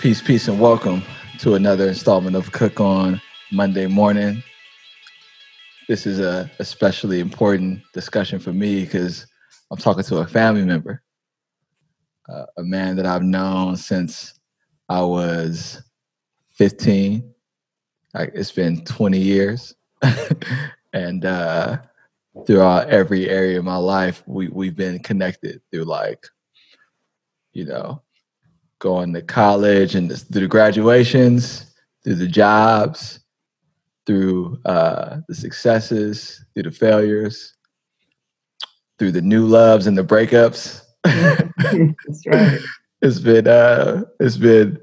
Peace, peace, and welcome to another installment of Cook on Monday morning. This is a especially important discussion for me because I'm talking to a family member, uh, a man that I've known since I was 15. Like it's been 20 years, and uh, throughout every area of my life, we we've been connected through like, you know, going to college and through the graduations, through the jobs, through uh, the successes, through the failures, through the new loves and the breakups. That's right. it's been uh, it's been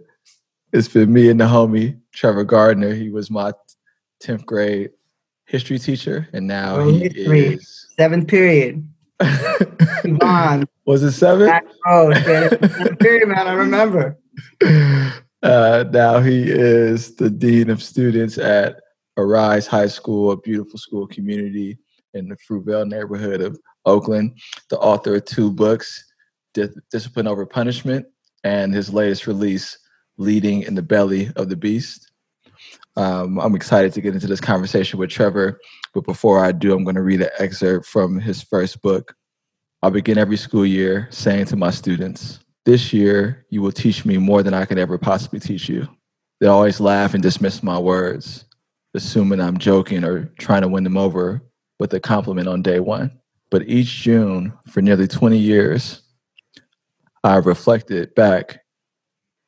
it's been me and the homie Trevor Gardner. He was my tenth grade history teacher, and now oh, he history. is seventh period. Was it seven? Oh, period, man. I remember. Uh, now he is the dean of students at Arise High School, a beautiful school community in the Fruitvale neighborhood of Oakland. The author of two books, Discipline Over Punishment, and his latest release, Leading in the Belly of the Beast. Um, I'm excited to get into this conversation with Trevor, but before I do, I'm going to read an excerpt from his first book. I begin every school year saying to my students, This year, you will teach me more than I could ever possibly teach you. They always laugh and dismiss my words, assuming I'm joking or trying to win them over with a compliment on day one. But each June, for nearly 20 years, I've reflected back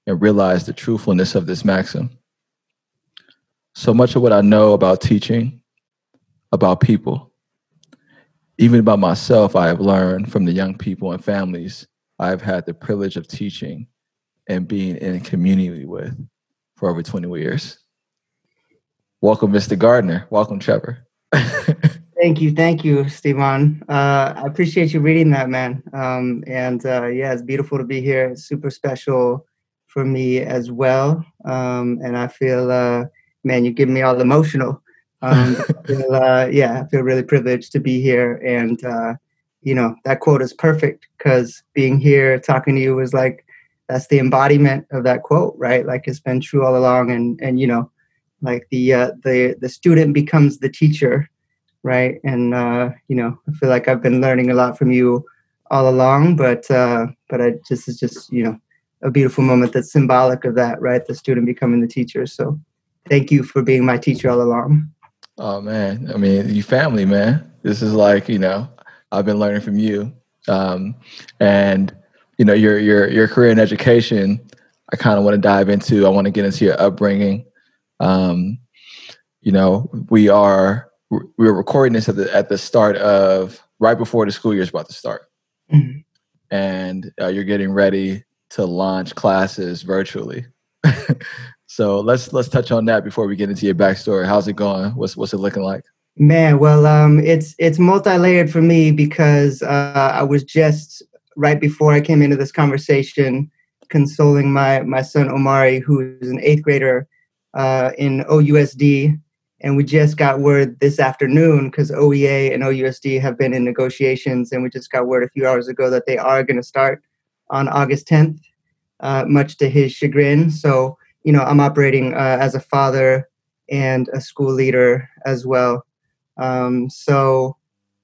and realized the truthfulness of this maxim. So much of what I know about teaching, about people, even about myself, I have learned from the young people and families I've had the privilege of teaching and being in community with for over 20 years. Welcome, Mr. Gardner. Welcome, Trevor. thank you. Thank you, Stephen. Uh, I appreciate you reading that, man. Um, and uh, yeah, it's beautiful to be here. It's super special for me as well. Um, and I feel uh, man, you give me all emotional. Um, feel, uh, yeah, I feel really privileged to be here. And, uh, you know, that quote is perfect because being here talking to you was like, that's the embodiment of that quote, right? Like it's been true all along. And, and, you know, like the, uh, the, the student becomes the teacher, right? And, uh, you know, I feel like I've been learning a lot from you all along, but, uh, but I just, is just, you know, a beautiful moment that's symbolic of that, right? The student becoming the teacher. So thank you for being my teacher all along. Oh man, I mean, you family, man. This is like you know, I've been learning from you, um, and you know, your your your career in education. I kind of want to dive into. I want to get into your upbringing. Um, you know, we are we are recording this at the at the start of right before the school year is about to start, mm-hmm. and uh, you're getting ready to launch classes virtually. So let's let's touch on that before we get into your backstory. How's it going? What's what's it looking like? Man, well, um, it's it's multi-layered for me because uh, I was just right before I came into this conversation consoling my my son Omari, who is an eighth grader uh, in OUSD, and we just got word this afternoon because OEA and OUSD have been in negotiations, and we just got word a few hours ago that they are going to start on August 10th, uh, much to his chagrin. So you know, I'm operating uh, as a father and a school leader as well. Um, so,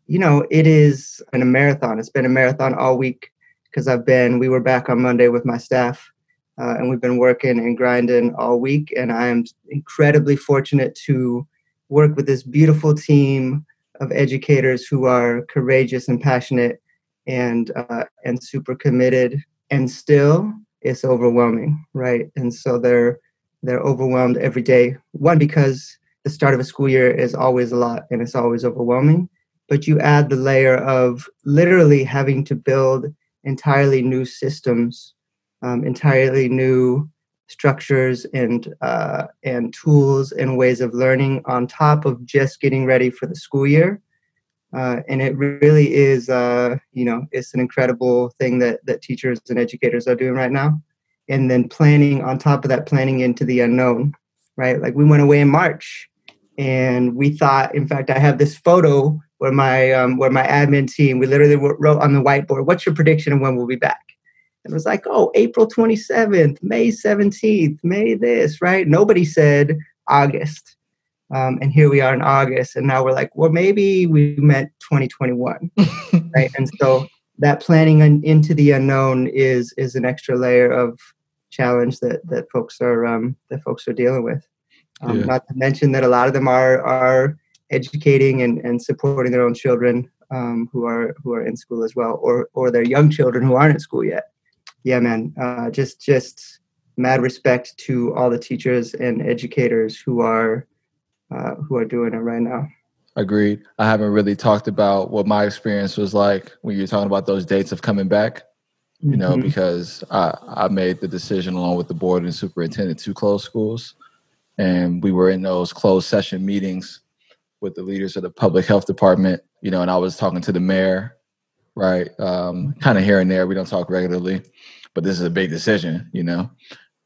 you know, it is been a marathon. It's been a marathon all week because I've been, we were back on Monday with my staff uh, and we've been working and grinding all week. And I am incredibly fortunate to work with this beautiful team of educators who are courageous and passionate and uh, and super committed and still it's overwhelming, right? And so they're they're overwhelmed every day. One because the start of a school year is always a lot and it's always overwhelming. But you add the layer of literally having to build entirely new systems, um, entirely new structures and uh, and tools and ways of learning on top of just getting ready for the school year. Uh, and it really is, uh, you know, it's an incredible thing that that teachers and educators are doing right now. And then planning on top of that, planning into the unknown, right? Like we went away in March, and we thought. In fact, I have this photo where my um, where my admin team we literally wrote on the whiteboard, "What's your prediction of when we'll be back?" And it was like, oh, April 27th, May 17th, May this, right? Nobody said August. Um, and here we are in August, and now we're like, well, maybe we meant 2021, right? And so that planning into the unknown is is an extra layer of challenge that that folks are um, that folks are dealing with. Um, yeah. Not to mention that a lot of them are are educating and, and supporting their own children um, who are who are in school as well, or or their young children who aren't in school yet. Yeah, man. Uh, just just mad respect to all the teachers and educators who are uh, who are doing it right now. Agreed. I haven't really talked about what my experience was like when you're talking about those dates of coming back. You know, mm-hmm. because I, I made the decision along with the board and superintendent to close schools, and we were in those closed session meetings with the leaders of the public health department. You know, and I was talking to the mayor, right? Um, kind of here and there. We don't talk regularly, but this is a big decision. You know,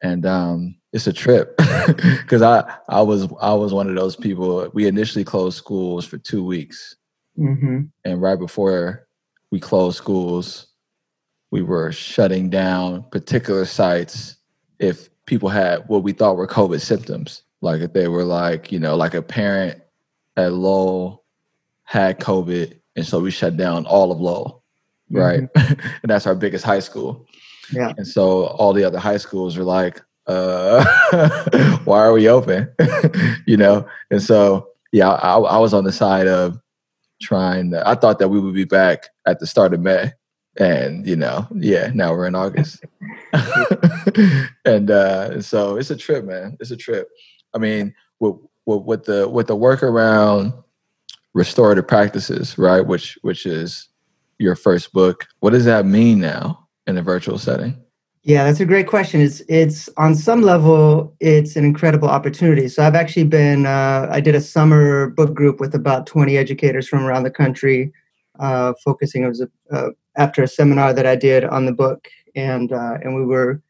and um, it's a trip because I I was I was one of those people. We initially closed schools for two weeks, mm-hmm. and right before we closed schools, we were shutting down particular sites if people had what we thought were COVID symptoms. Like if they were like you know like a parent at Lowell had COVID, and so we shut down all of Lowell, right? Mm-hmm. and that's our biggest high school. Yeah. And so all the other high schools are like, uh, why are we open? you know? And so, yeah, I, I was on the side of trying to, I thought that we would be back at the start of May. And, you know, yeah, now we're in August. and uh, so it's a trip, man. It's a trip. I mean, with, with, with the with the work around restorative practices, right? Which which is your first book. What does that mean now? in a virtual setting? Yeah, that's a great question. It's it's on some level it's an incredible opportunity. So I've actually been uh, I did a summer book group with about 20 educators from around the country, uh, focusing. It was a, uh, after a seminar that I did on the book, and uh, and we were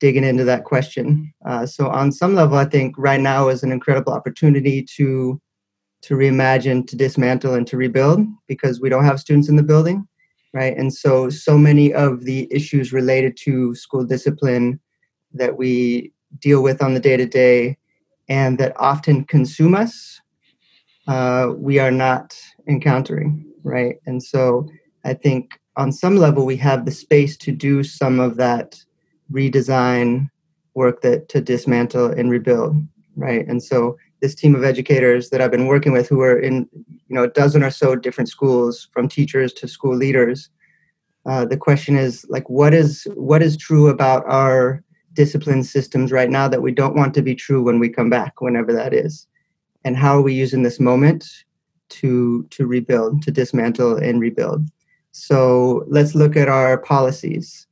digging into that question. Uh, so on some level, I think right now is an incredible opportunity to to reimagine, to dismantle, and to rebuild because we don't have students in the building right? And so, so many of the issues related to school discipline that we deal with on the day to day and that often consume us, uh, we are not encountering, right? And so, I think on some level, we have the space to do some of that redesign work that to dismantle and rebuild, right? And so, this team of educators that I've been working with who are in you know a dozen or so different schools from teachers to school leaders. Uh, the question is like what is what is true about our discipline systems right now that we don't want to be true when we come back whenever that is? And how are we using this moment to to rebuild to dismantle and rebuild? So let's look at our policies.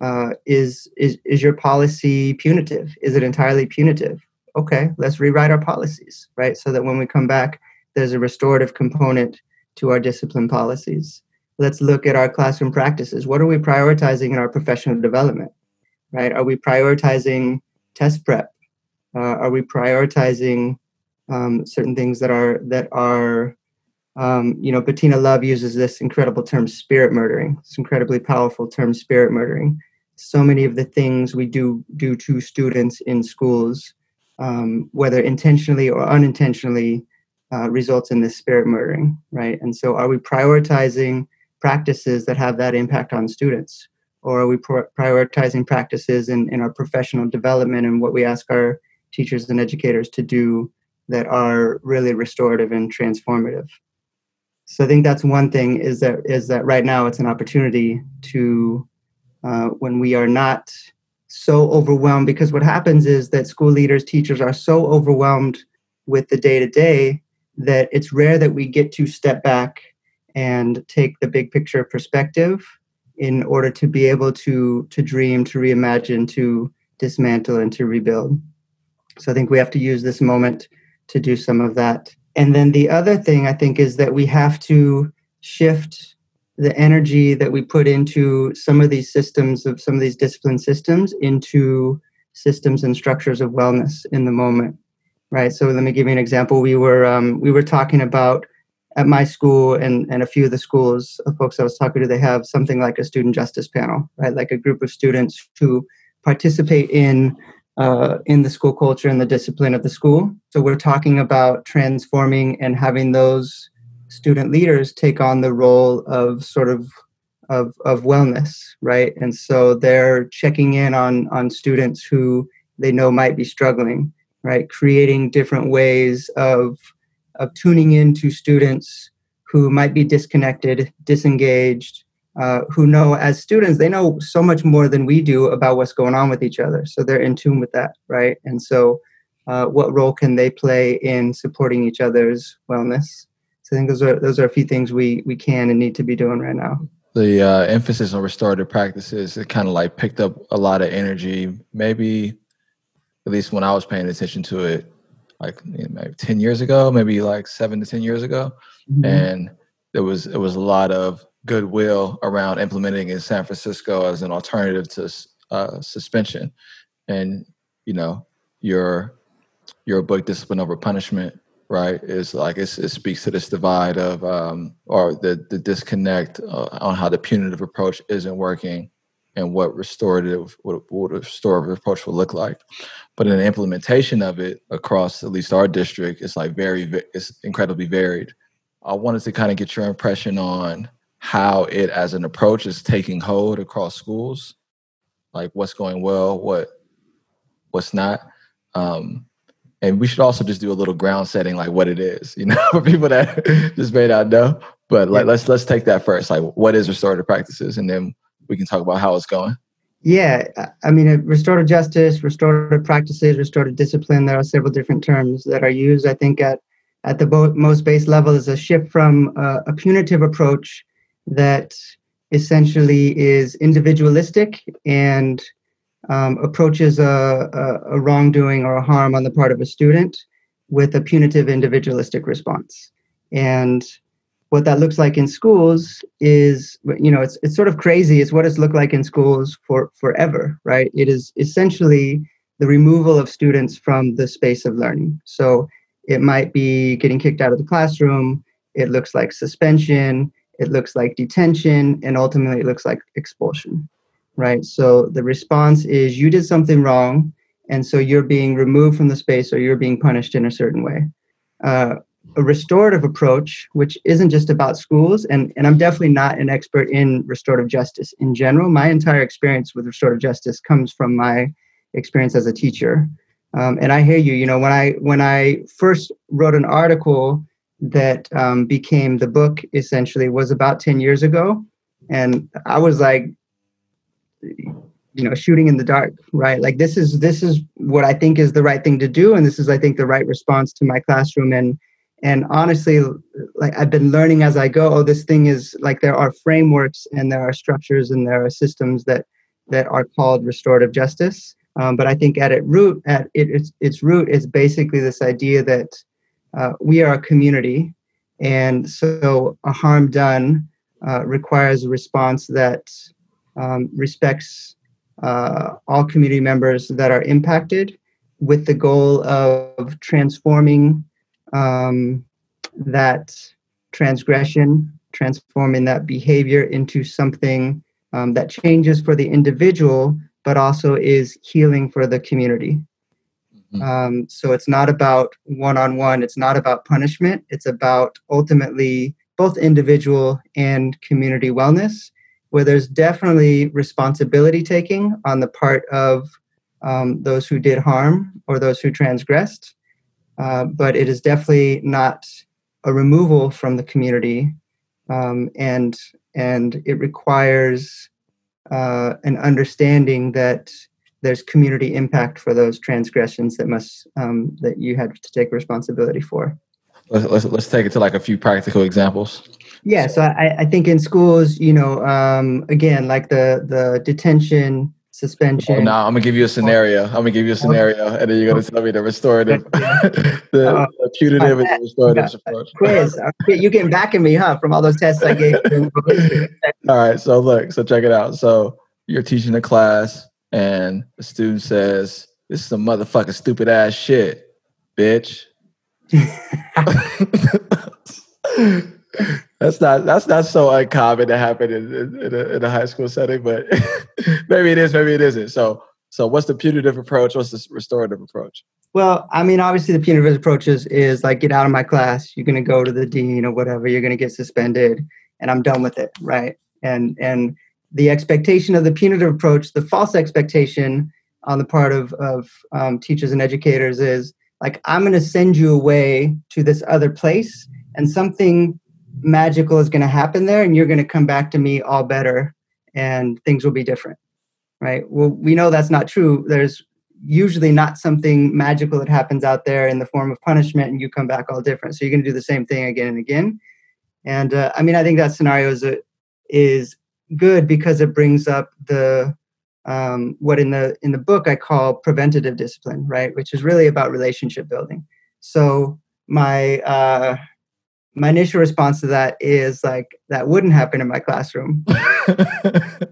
Uh, is is is your policy punitive? Is it entirely punitive okay, let's rewrite our policies, right? So that when we come back, there's a restorative component to our discipline policies. Let's look at our classroom practices. What are we prioritizing in our professional development, right? Are we prioritizing test prep? Uh, are we prioritizing um, certain things that are that are um, you know bettina love uses this incredible term spirit murdering this incredibly powerful term spirit murdering so many of the things we do do to students in schools um, whether intentionally or unintentionally, uh, results in this spirit murdering, right? And so, are we prioritizing practices that have that impact on students? Or are we pro- prioritizing practices in, in our professional development and what we ask our teachers and educators to do that are really restorative and transformative? So I think that's one thing is that is that right now it's an opportunity to uh, when we are not so overwhelmed because what happens is that school leaders, teachers are so overwhelmed with the day to day that it's rare that we get to step back and take the big picture perspective in order to be able to to dream, to reimagine, to dismantle, and to rebuild. So I think we have to use this moment to do some of that. And then the other thing I think is that we have to shift the energy that we put into some of these systems of some of these discipline systems into systems and structures of wellness in the moment right so let me give you an example we were um, we were talking about at my school and, and a few of the schools of folks I was talking to, they have something like a student justice panel, right? Like a group of students who participate in uh, in the school culture and the discipline of the school. So we're talking about transforming and having those student leaders take on the role of sort of of, of wellness, right? And so they're checking in on on students who they know might be struggling, right? Creating different ways of of tuning in to students who might be disconnected, disengaged, uh, who know as students, they know so much more than we do about what's going on with each other. So they're in tune with that, right? And so, uh, what role can they play in supporting each other's wellness? So I think those are those are a few things we we can and need to be doing right now. The uh, emphasis on restorative practices it kind of like picked up a lot of energy. Maybe, at least when I was paying attention to it, like you know, maybe 10 years ago, maybe like seven to 10 years ago. Mm-hmm. And there was, it was a lot of goodwill around implementing in San Francisco as an alternative to uh, suspension. And, you know, your, your book, Discipline Over Punishment, right, is like, it speaks to this divide of, um, or the, the disconnect uh, on how the punitive approach isn't working and what restorative what, what restorative approach will look like. But in the implementation of it across at least our district it's like very it's incredibly varied. I wanted to kind of get your impression on how it as an approach is taking hold across schools. Like what's going well what what's not. Um, and we should also just do a little ground setting like what it is you know for people that just may not know but like let's let's take that first like what is restorative practices and then we can talk about how it's going. Yeah, I mean, uh, restorative justice, restorative practices, restorative discipline. There are several different terms that are used. I think at at the bo- most base level is a shift from uh, a punitive approach that essentially is individualistic and um, approaches a, a, a wrongdoing or a harm on the part of a student with a punitive individualistic response. And what that looks like in schools is you know it's it's sort of crazy. It's what it's looked like in schools for forever right? It is essentially the removal of students from the space of learning. So it might be getting kicked out of the classroom. It looks like suspension. It looks like detention. And ultimately it looks like expulsion right so the response is you did something wrong and so you're being removed from the space or you're being punished in a certain way uh, a restorative approach, which isn't just about schools, and, and I'm definitely not an expert in restorative justice in general. My entire experience with restorative justice comes from my experience as a teacher. Um, and I hear you. You know, when I when I first wrote an article that um, became the book, essentially, was about ten years ago, and I was like, you know, shooting in the dark, right? Like this is this is what I think is the right thing to do, and this is I think the right response to my classroom and and honestly like i've been learning as i go oh this thing is like there are frameworks and there are structures and there are systems that that are called restorative justice um, but i think at its root at it, its, its root is basically this idea that uh, we are a community and so a harm done uh, requires a response that um, respects uh, all community members that are impacted with the goal of transforming um, that transgression, transforming that behavior into something um, that changes for the individual, but also is healing for the community. Mm-hmm. Um, so it's not about one on one, it's not about punishment, it's about ultimately both individual and community wellness, where there's definitely responsibility taking on the part of um, those who did harm or those who transgressed. Uh, but it is definitely not a removal from the community, um, and and it requires uh, an understanding that there's community impact for those transgressions that must um, that you had to take responsibility for. Let's, let's, let's take it to like a few practical examples. Yeah, so I, I think in schools, you know, um, again, like the the detention suspension. Oh, no, I'm gonna give you a scenario. I'm gonna give you a scenario, and then you're gonna tell me the restorative, the, uh, the punitive and the restorative approach. Quiz. You getting back at me, huh? From all those tests I gave. You. All right. So look. So check it out. So you're teaching a class, and the student says, "This is some motherfucking stupid ass shit, bitch." That's not that's not so uncommon to happen in, in, a, in a high school setting, but maybe it is, maybe it isn't. So, so what's the punitive approach? What's the restorative approach? Well, I mean, obviously, the punitive approach is, is like get out of my class. You're going to go to the dean or whatever. You're going to get suspended, and I'm done with it, right? And and the expectation of the punitive approach, the false expectation on the part of of um, teachers and educators is like I'm going to send you away to this other place, and something magical is going to happen there, and you're going to come back to me all better, and things will be different, right? Well, we know that's not true. There's usually not something magical that happens out there in the form of punishment and you come back all different so you're going to do the same thing again and again and uh, i mean i think that scenario is, a, is good because it brings up the um, what in the in the book i call preventative discipline right? Which is really about relationship building. So my uh, my initial response to that is like that wouldn't happen in my classroom.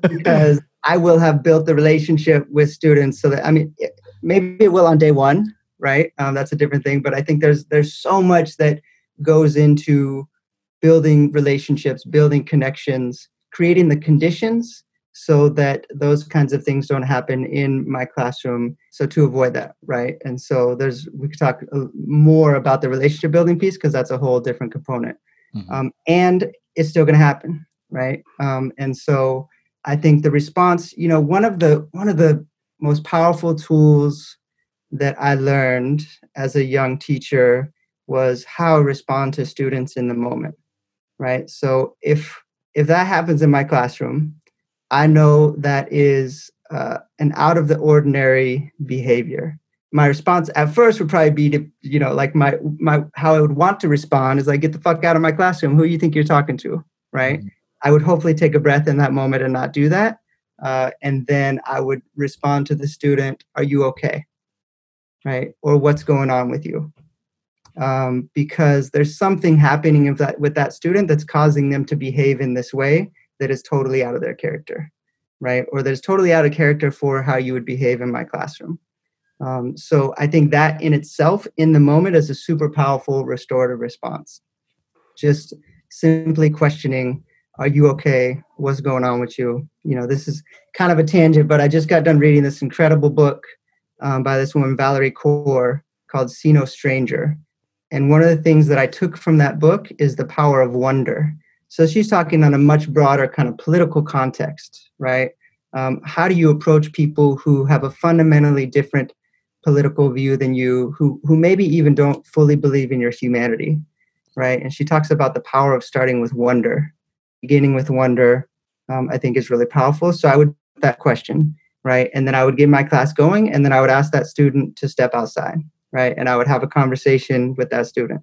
Because I will have built the relationship with students so that I mean maybe it will on day one, right? Um, that's a different thing, but I think there's there's so much that goes into building relationships, building connections, creating the conditions so that those kinds of things don't happen in my classroom. So to avoid that right? And so there's we could talk uh, more about the relationship building piece because that's a whole different component. Mm-hmm. um, and it's still going to happen right? Um, and so i think the response you know one of the one of the most powerful tools that i learned as a young teacher was how to respond to students in the moment right? So if if that happens in my classroom I know that is uh, an out of the ordinary behavior. My response at first would probably be to, you know, like my my how I would want to respond is like, get the fuck out of my classroom. Who you think you're talking to, right? Mm-hmm. I would hopefully take a breath in that moment and not do that, uh, and then I would respond to the student, "Are you okay?" Right? Or what's going on with you? Um, because there's something happening with that with that student that's causing them to behave in this way that is totally out of their character, right? Or that is totally out of character for how you would behave in my classroom. Um, so I think that in itself, in the moment, is a super powerful restorative response. Just simply questioning, are you okay? What's going on with you? You know, this is kind of a tangent, but I just got done reading this incredible book um, by this woman, Valerie Kaur, called See No Stranger. And one of the things that I took from that book is the power of wonder. So she's talking on a much broader kind of political context, right? Um, how do you approach people who have a fundamentally different political view than you, who who maybe even don't fully believe in your humanity, right? And she talks about the power of starting with wonder, beginning with wonder. Um, I think is really powerful. So I would that question, right? And then I would get my class going, and then I would ask that student to step outside, right? And I would have a conversation with that student.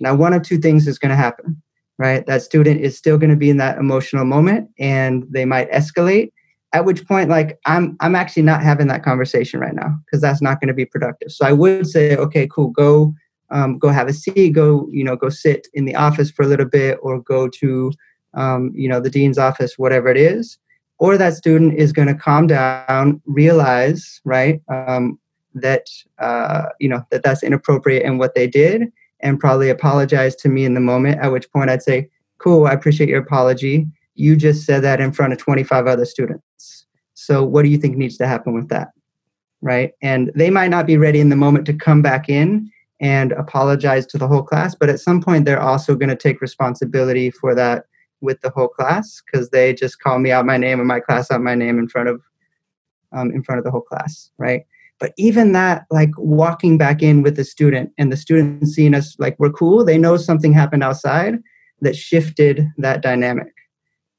Now, one of two things is going to happen right? That student is still going to be in that emotional moment and they might escalate. At which point, like I'm, I'm actually not having that conversation right now because that's not going to be productive. So I would say, okay, cool, go, um, go have a seat, go, you know, go sit in the office for a little bit, or go to, um, you know, the dean's office, whatever it is. Or that student is going to calm down, realize, right, um, that uh, you know that that's inappropriate in what they did, and probably apologize to me in the moment, at which point I'd say, Cool, I appreciate your apology. You just said that in front of 25 other students. So, what do you think needs to happen with that? Right. And they might not be ready in the moment to come back in and apologize to the whole class, but at some point, they're also going to take responsibility for that with the whole class because they just call me out my name and my class out my name in front of um, in front of the whole class right but even that, like walking back in with the student and the student seeing us like we're cool, they know something happened outside that shifted that dynamic.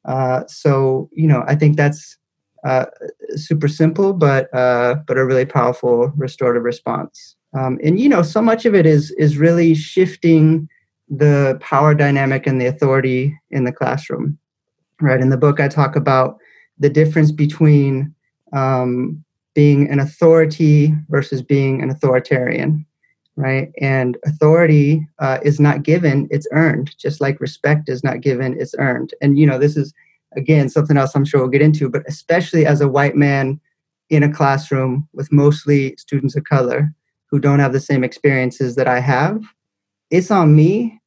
Uh, so you know, I think that's uh, super simple, but uh, but a really powerful restorative response. Um, and you know, so much of it is is really shifting the power dynamic and the authority in the classroom. Right in the book, I talk about the difference between um, being an authority versus being an authoritarian, right? And authority uh, is not given, it's earned, just like respect is not given, it's earned. And, you know, this is, again, something else I'm sure we'll get into, but especially as a white man in a classroom with mostly students of color who don't have the same experiences that I have, it's on me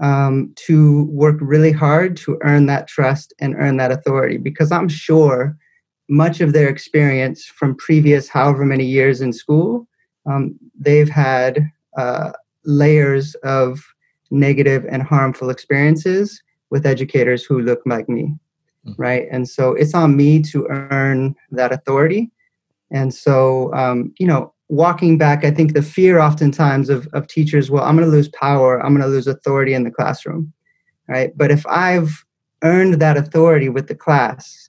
um, to work really hard to earn that trust and earn that authority because I'm sure much of their experience from previous however many years in school, um, they've had uh, layers of negative and harmful experiences with educators who look like me, mm-hmm. right? And so it's on me to earn that authority. And so, um, you know, walking back, I think the fear oftentimes of, of teachers, well, I'm going to lose power, I'm going to lose authority in the classroom, right? But if I've earned that authority with the class,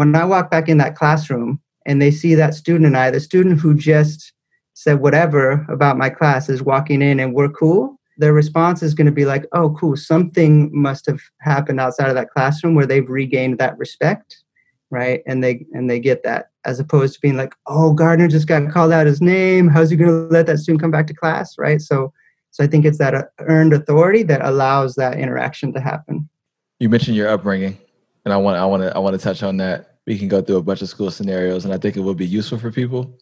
when I walk back in that classroom and they see that student and I, the student who just said whatever about my class is walking in and we're cool, their response is going to be like, oh, cool, something must have happened outside of that classroom where they've regained that respect right? And they and they get that as opposed to being like, oh, Gardner just got called out his name. How's he going to let that student come back to class, right? So, so I think it's that uh, earned authority that allows that interaction to happen. You mentioned your upbringing, and I want I want to I want to touch on that. We can go through a bunch of school scenarios, and I think it will be useful for people.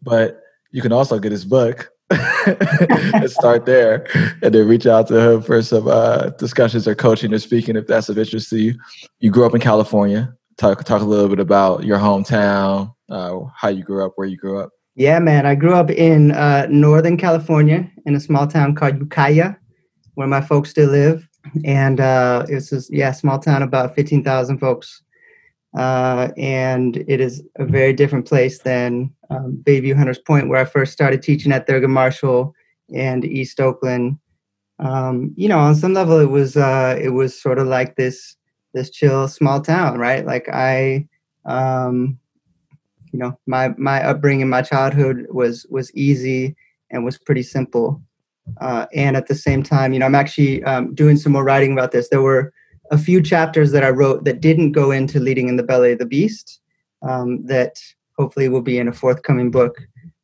But you can also get his book and start there, and then reach out to him for some uh, discussions or coaching or speaking if that's of interest to you. You grew up in California talk talk a little bit about your hometown, uh, how you grew up, where you grew up. Yeah, man. I grew up in uh, Northern California in a small town called Ukiah, where my folks still live, and uh, it's a yeah small town about fifteen thousand folks, uh, and it is a very different place than um, Bayview Hunters Point, where I first started teaching at Thurgood Marshall and East Oakland. Um, you know, on some level, it was uh, it was sort of like this this chill small town, right? Like I, um, you know, my my upbringing, my childhood was was easy and was pretty simple. Uh, and at the same time, you know, I'm actually um, doing some more writing about this. There were a few chapters that I wrote that didn't go into leading in the belly of the beast. Um, that hopefully will be in a forthcoming book,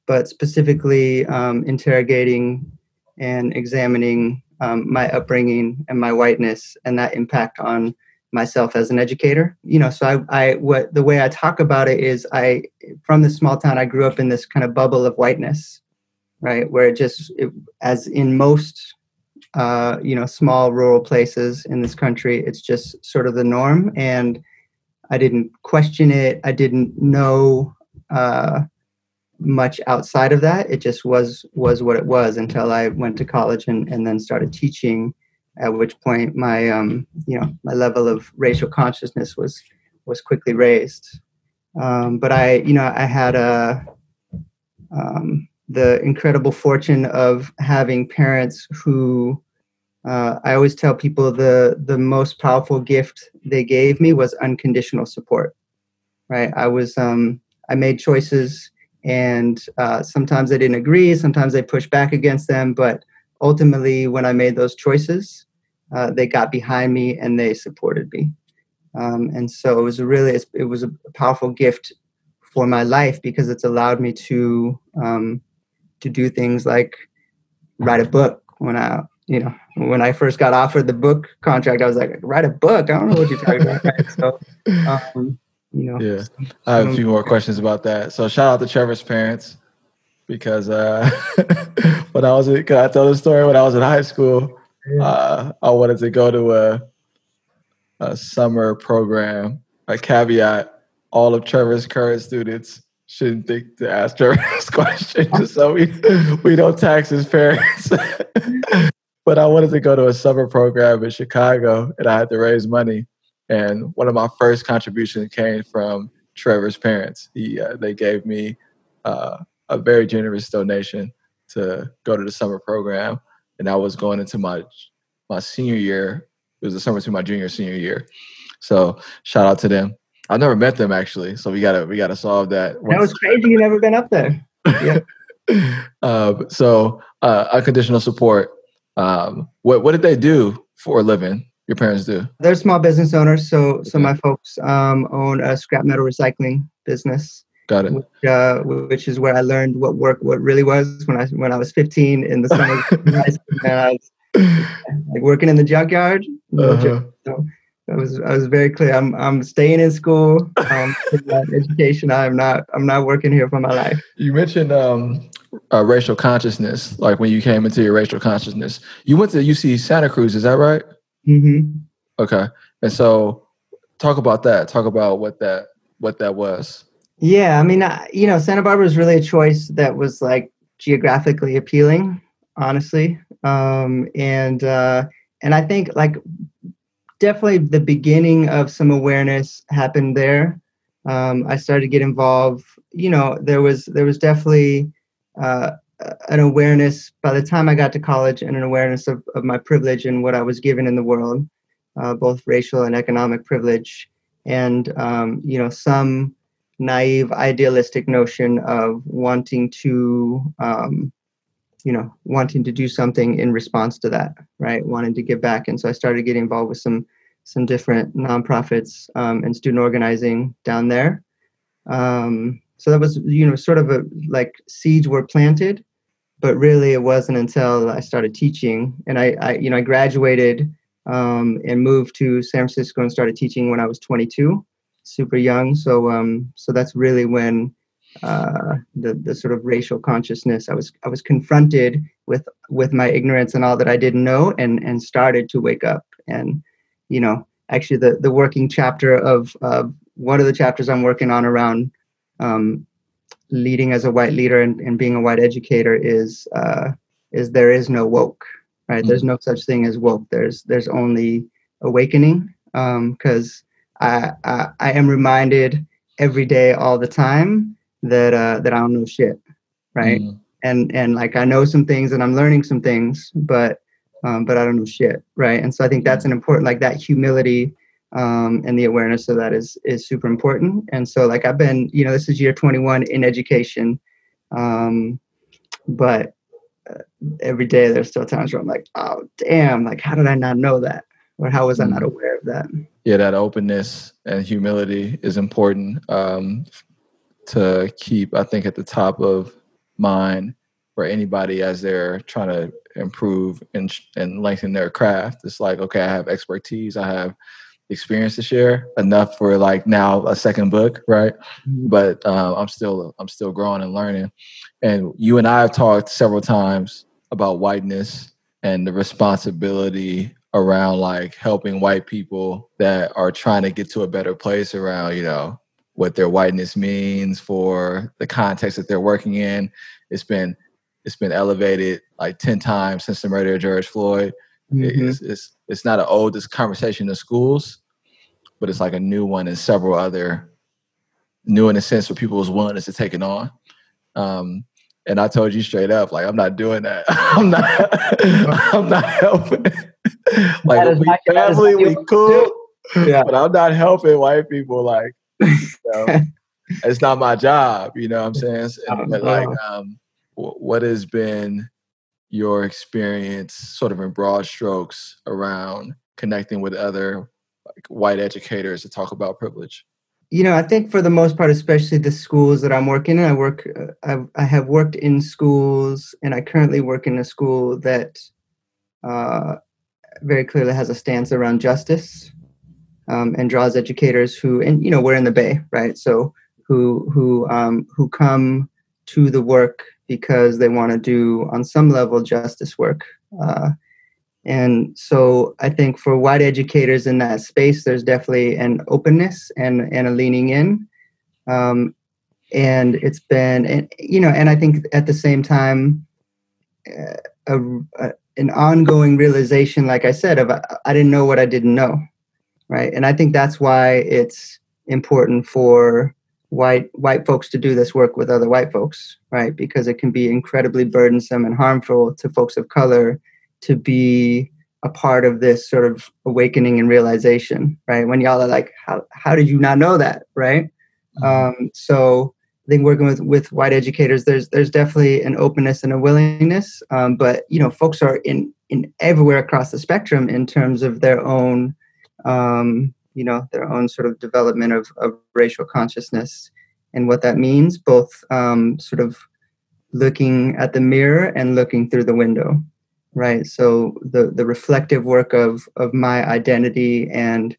but specifically um, interrogating and examining um, my upbringing and my whiteness and that impact on myself as an educator you know so I, I what the way i talk about it is i from this small town i grew up in this kind of bubble of whiteness right where it just it, as in most uh, you know small rural places in this country. It's just sort of the norm and i didn't question it. I didn't know uh, much outside of that. It just was was what it was until i went to college and, and then started teaching at which point my um, you know my level of racial consciousness was was quickly raised. Um, but I you know I had a um, the incredible fortune of having parents who uh, I always tell people the the most powerful gift they gave me was unconditional support. Right, I was um, I made choices, and uh, sometimes I didn't agree, sometimes I pushed back against them, but ultimately, when I made those choices, uh, they got behind me and they supported me. Um, and so it was really it was a powerful gift for my life because it's allowed me to um, to do things like write a book when I you know when I first got offered the book contract I was like write a book I don't know what you're talking about right? so um, you know yeah I have a few more questions about that so shout out to Trevor's parents because uh, when I was can I tell the story when I was in high school uh, I wanted to go to a a summer program. A caveat: all of Trevor's current students shouldn't think to ask Trevor's this question, just so we we don't tax his parents. But I wanted to go to a summer program in Chicago, and I had to raise money. And one of my first contributions came from Trevor's parents. He uh, they gave me uh, a very generous donation to go to the summer program and I was going into my my senior year. It was the summer to my junior senior year. So shout out to them. I've never met them actually, so we gotta we gotta solve that. That was crazy. You never been up there. Yeah. um, so uh, unconditional support. Um, what what did they do for a living? Your parents do? They're small business owners. So okay. so my folks um, own a scrap metal recycling business. Got it. Which, uh, which, is where I learned what work what really was when I when I was 15 in the summer. and I was like working in the junkyard. Uh-huh. So I was I was very clear. I'm I'm staying in school. Um, education. I'm not I'm not working here for my life. You mentioned um, uh, racial consciousness, like when you came into your racial consciousness. You went to UC Santa Cruz, is that right? Mm-hmm. Okay, and so talk about that. Talk about what that what that was. Yeah, I mean, I, you know, Santa Barbara was really a choice that was like geographically appealing, honestly, um, and uh, and I think like definitely the beginning of some awareness happened there. Um, I started to get involved. You know, there was there was definitely uh, an awareness by the time I got to college and an awareness of, of my privilege and what I was given in the world, uh, both racial and economic privilege, and um, you know some naive idealistic notion of wanting to um, you know wanting to do something in response to that right? Wanting to give back. And so i started getting involved with some some different nonprofits um, and student organizing down there. Um, so that was you know sort of a like seeds were planted but really it wasn't until i started teaching and i, I you know i graduated um, and moved to san francisco and started teaching when i was 22 super young so um so that's really when uh, the the sort of racial consciousness. I was I was confronted with with my ignorance and all that I didn't know, and and started to wake up. And you know, actually, the the working chapter of of one of the chapters I'm working on around um, leading as a white leader and, and being a white educator is uh, is there is no woke, right? Mm-hmm. There's no such thing as woke. There's there's only awakening because um, I, I I am reminded every day, all the time that uh, that I don't know shit, right? Mm. And and like I know some things and I'm learning some things, but um, but I don't know shit, right? And so I think that's an important like that humility um, and the awareness of that is is super important. And so like I've been, you know, this is year 21 in education, um, but uh, every day there's still times where I'm like, oh damn, like how did I not know that, or how was I not mm. aware of that? Yeah, that openness and humility is important um, to keep, I think, at the top of mind for anybody as they're trying to improve and, and lengthen their craft. It's like, okay, I have expertise, I have experience to share enough for like now a second book, right? Mm-hmm. But uh, I'm still I'm still growing and learning. And you and I have talked several times about whiteness and the responsibility around like helping white people that are trying to get to a better place around, you know, what their whiteness means for the context that they're working in. It's been it's been elevated like ten times since the murder of George Floyd. Mm-hmm. It's, it's it's not an oldest conversation in schools, but it's like a new one in several other new in a sense for people's willingness to take it on. Um, and I told you straight up, like I'm not doing that. I'm not. I'm not helping. like we family, we cool, yeah. but I'm not helping white people. Like it's not my job, you know what I'm saying? And, but like, um, what has been your experience, sort of in broad strokes, around connecting with other like white educators to talk about privilege? You know, I think for the most part, especially the schools that I'm working in, I work, uh, I've, I have worked in schools, and I currently work in a school that uh, very clearly has a stance around justice um, and draws educators who, and you know, we're in the Bay, right? So who who um, who come to the work because they want to do on some level justice work. Uh, and so I think for white educators in that space, there's definitely an openness and, and a leaning in. Um, and it's been, and, you know, and I think at the same time, uh, a, a, an ongoing realization, like I said, of I didn't know what I didn't know right? And I think that's why it's important for white white folks to do this work with other white folks, right? Because it can be incredibly burdensome and harmful to folks of color to be a part of this sort of awakening and realization, right? When y'all are like, how how did you not know that, right? Mm-hmm. Um, so I think working with with white educators, there's there's definitely an openness and a willingness, um, but you know, folks are in in everywhere across the spectrum in terms of their own um, you know, their own sort of development of, of racial consciousness and what that means, both um, sort of looking at the mirror and looking through the window, right? So the the reflective work of of my identity and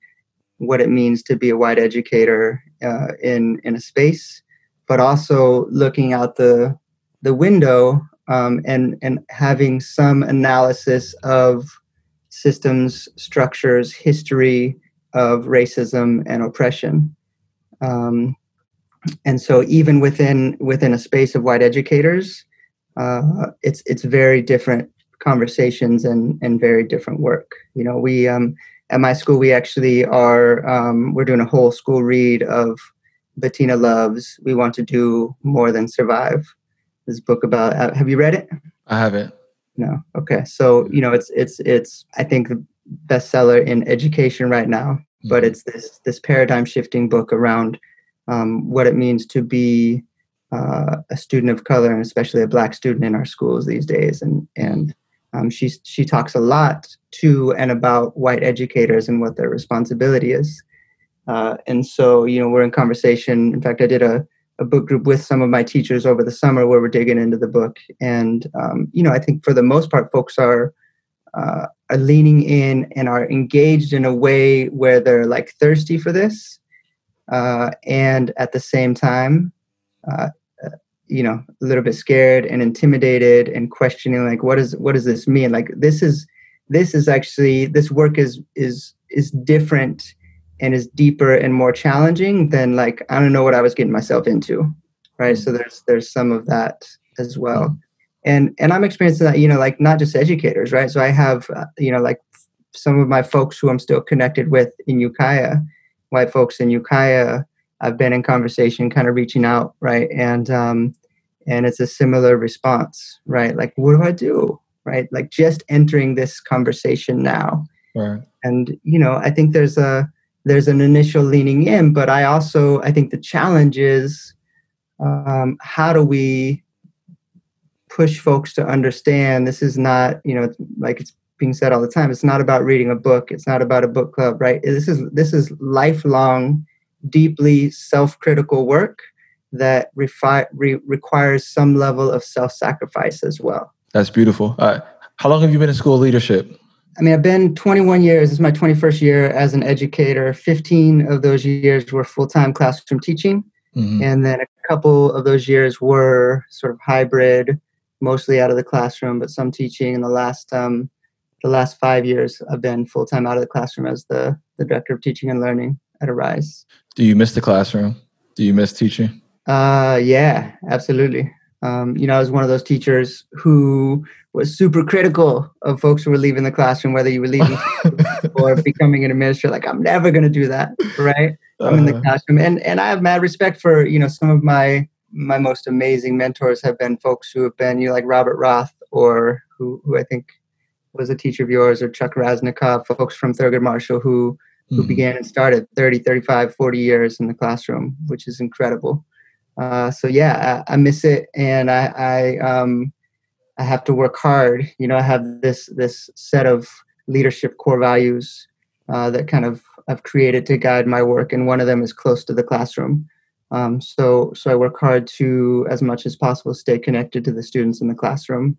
what it means to be a white educator uh, in in a space, but also looking out the the window um, and and having some analysis of systems, structures, history of racism and oppression. Um, and so even within within a space of white educators, uh, it's it's very different conversations and and very different work. You know, we um, at my school we actually are um, we're doing a whole school read of Bettina Love's "We Want to Do More Than Survive." This book about uh, have you read it? I haven't. No. Okay. So you know, it's it's it's I think the bestseller in education right now, mm-hmm. but it's this this paradigm shifting book around um, what it means to be uh, a student of color and especially a black student in our schools these days. And and um, she she talks a lot to and about white educators and what their responsibility is. Uh, and so you know we're in conversation. In fact, I did a a book group with some of my teachers over the summer where we're digging into the book. And um, you know, I think for the most part, folks are uh, are leaning in and are engaged in a way where they're like thirsty for this, uh, and at the same time, uh, uh you know, a little bit scared and intimidated and questioning like, what is what does this mean? Like this is this is actually this work is is is different and is deeper and more challenging than like i don't know what i was getting myself into right? So there's there's some of that as well and and i'm experiencing that you know like not just educators right? So i have uh, you know like some of my folks who i'm still connected with in ukiah white folks in ukiah i've been in conversation kind of reaching out right? And um and it's a similar response right? Like what do i do right? Like just entering this conversation now. Right. And you know i think there's a there's an initial leaning in, but I also I think the challenge is um, how do we push folks to understand this is not you know like it's being said all the time it's not about reading a book it's not about a book club right this is this is lifelong deeply self-critical work that refi- re- requires some level of self-sacrifice as well that's beautiful uh, how long have you been in school leadership I mean, I've been 21 years. This is my 21st year as an educator. 15 of those years were full time classroom teaching. Mm-hmm. And then a couple of those years were sort of hybrid, mostly out of the classroom, but some teaching. In the last, um, the last five years, I've been full time out of the classroom as the, the director of teaching and learning at Arise. Do you miss the classroom? Do you miss teaching? Uh, yeah, absolutely. Um, you know, I was one of those teachers who was super critical of folks who were leaving the classroom, whether you were leaving or becoming an administrator. Like, I'm never going to do that, right? Uh-huh. I'm in the uh-huh. classroom, and and I have mad respect for you know some of my my most amazing mentors have been folks who have been you know like Robert Roth or who who I think was a teacher of yours or Chuck Raznikov, folks from Thurgood Marshall who who mm. began and started 30, 35, 40 years in the classroom, which is incredible. Uh, so yeah, I, I, miss it, and I, I um, I have to work hard. You know, I have this this set of leadership core values uh, that kind of I've created to guide my work, and one of them is close to the classroom. Um, so so I work hard to, as much as possible, stay connected to the students in the classroom.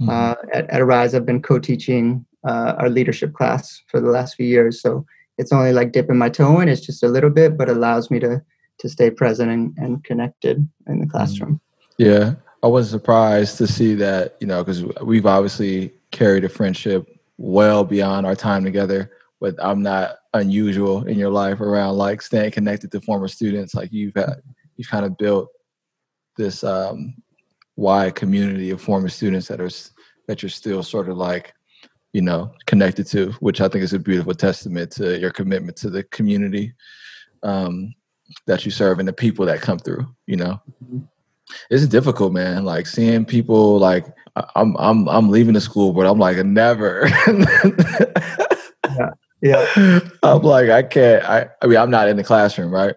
Mm-hmm. Uh, at, at Arise, I've been co-teaching uh, our leadership class for the last few years, so it's only like dipping my toe in. It's just a little bit, but allows me to to stay present and, and connected in the mm-hmm. classroom. Yeah, I was surprised to see that, you know, because we've obviously carried a friendship well beyond our time together. But I'm not unusual in your life around like staying connected to former students. Like you've had, you've kind of built this um, wide community of former students that are that you're still sort of like, you know, connected to, which I think is a beautiful testament to your commitment to the community. Um, that you serve and the people that come through you know mm-hmm. it's difficult man like seeing people like i'm i'm i'm leaving the school but i'm like never yeah. I'm like i can't i i mean i'm not in the classroom right?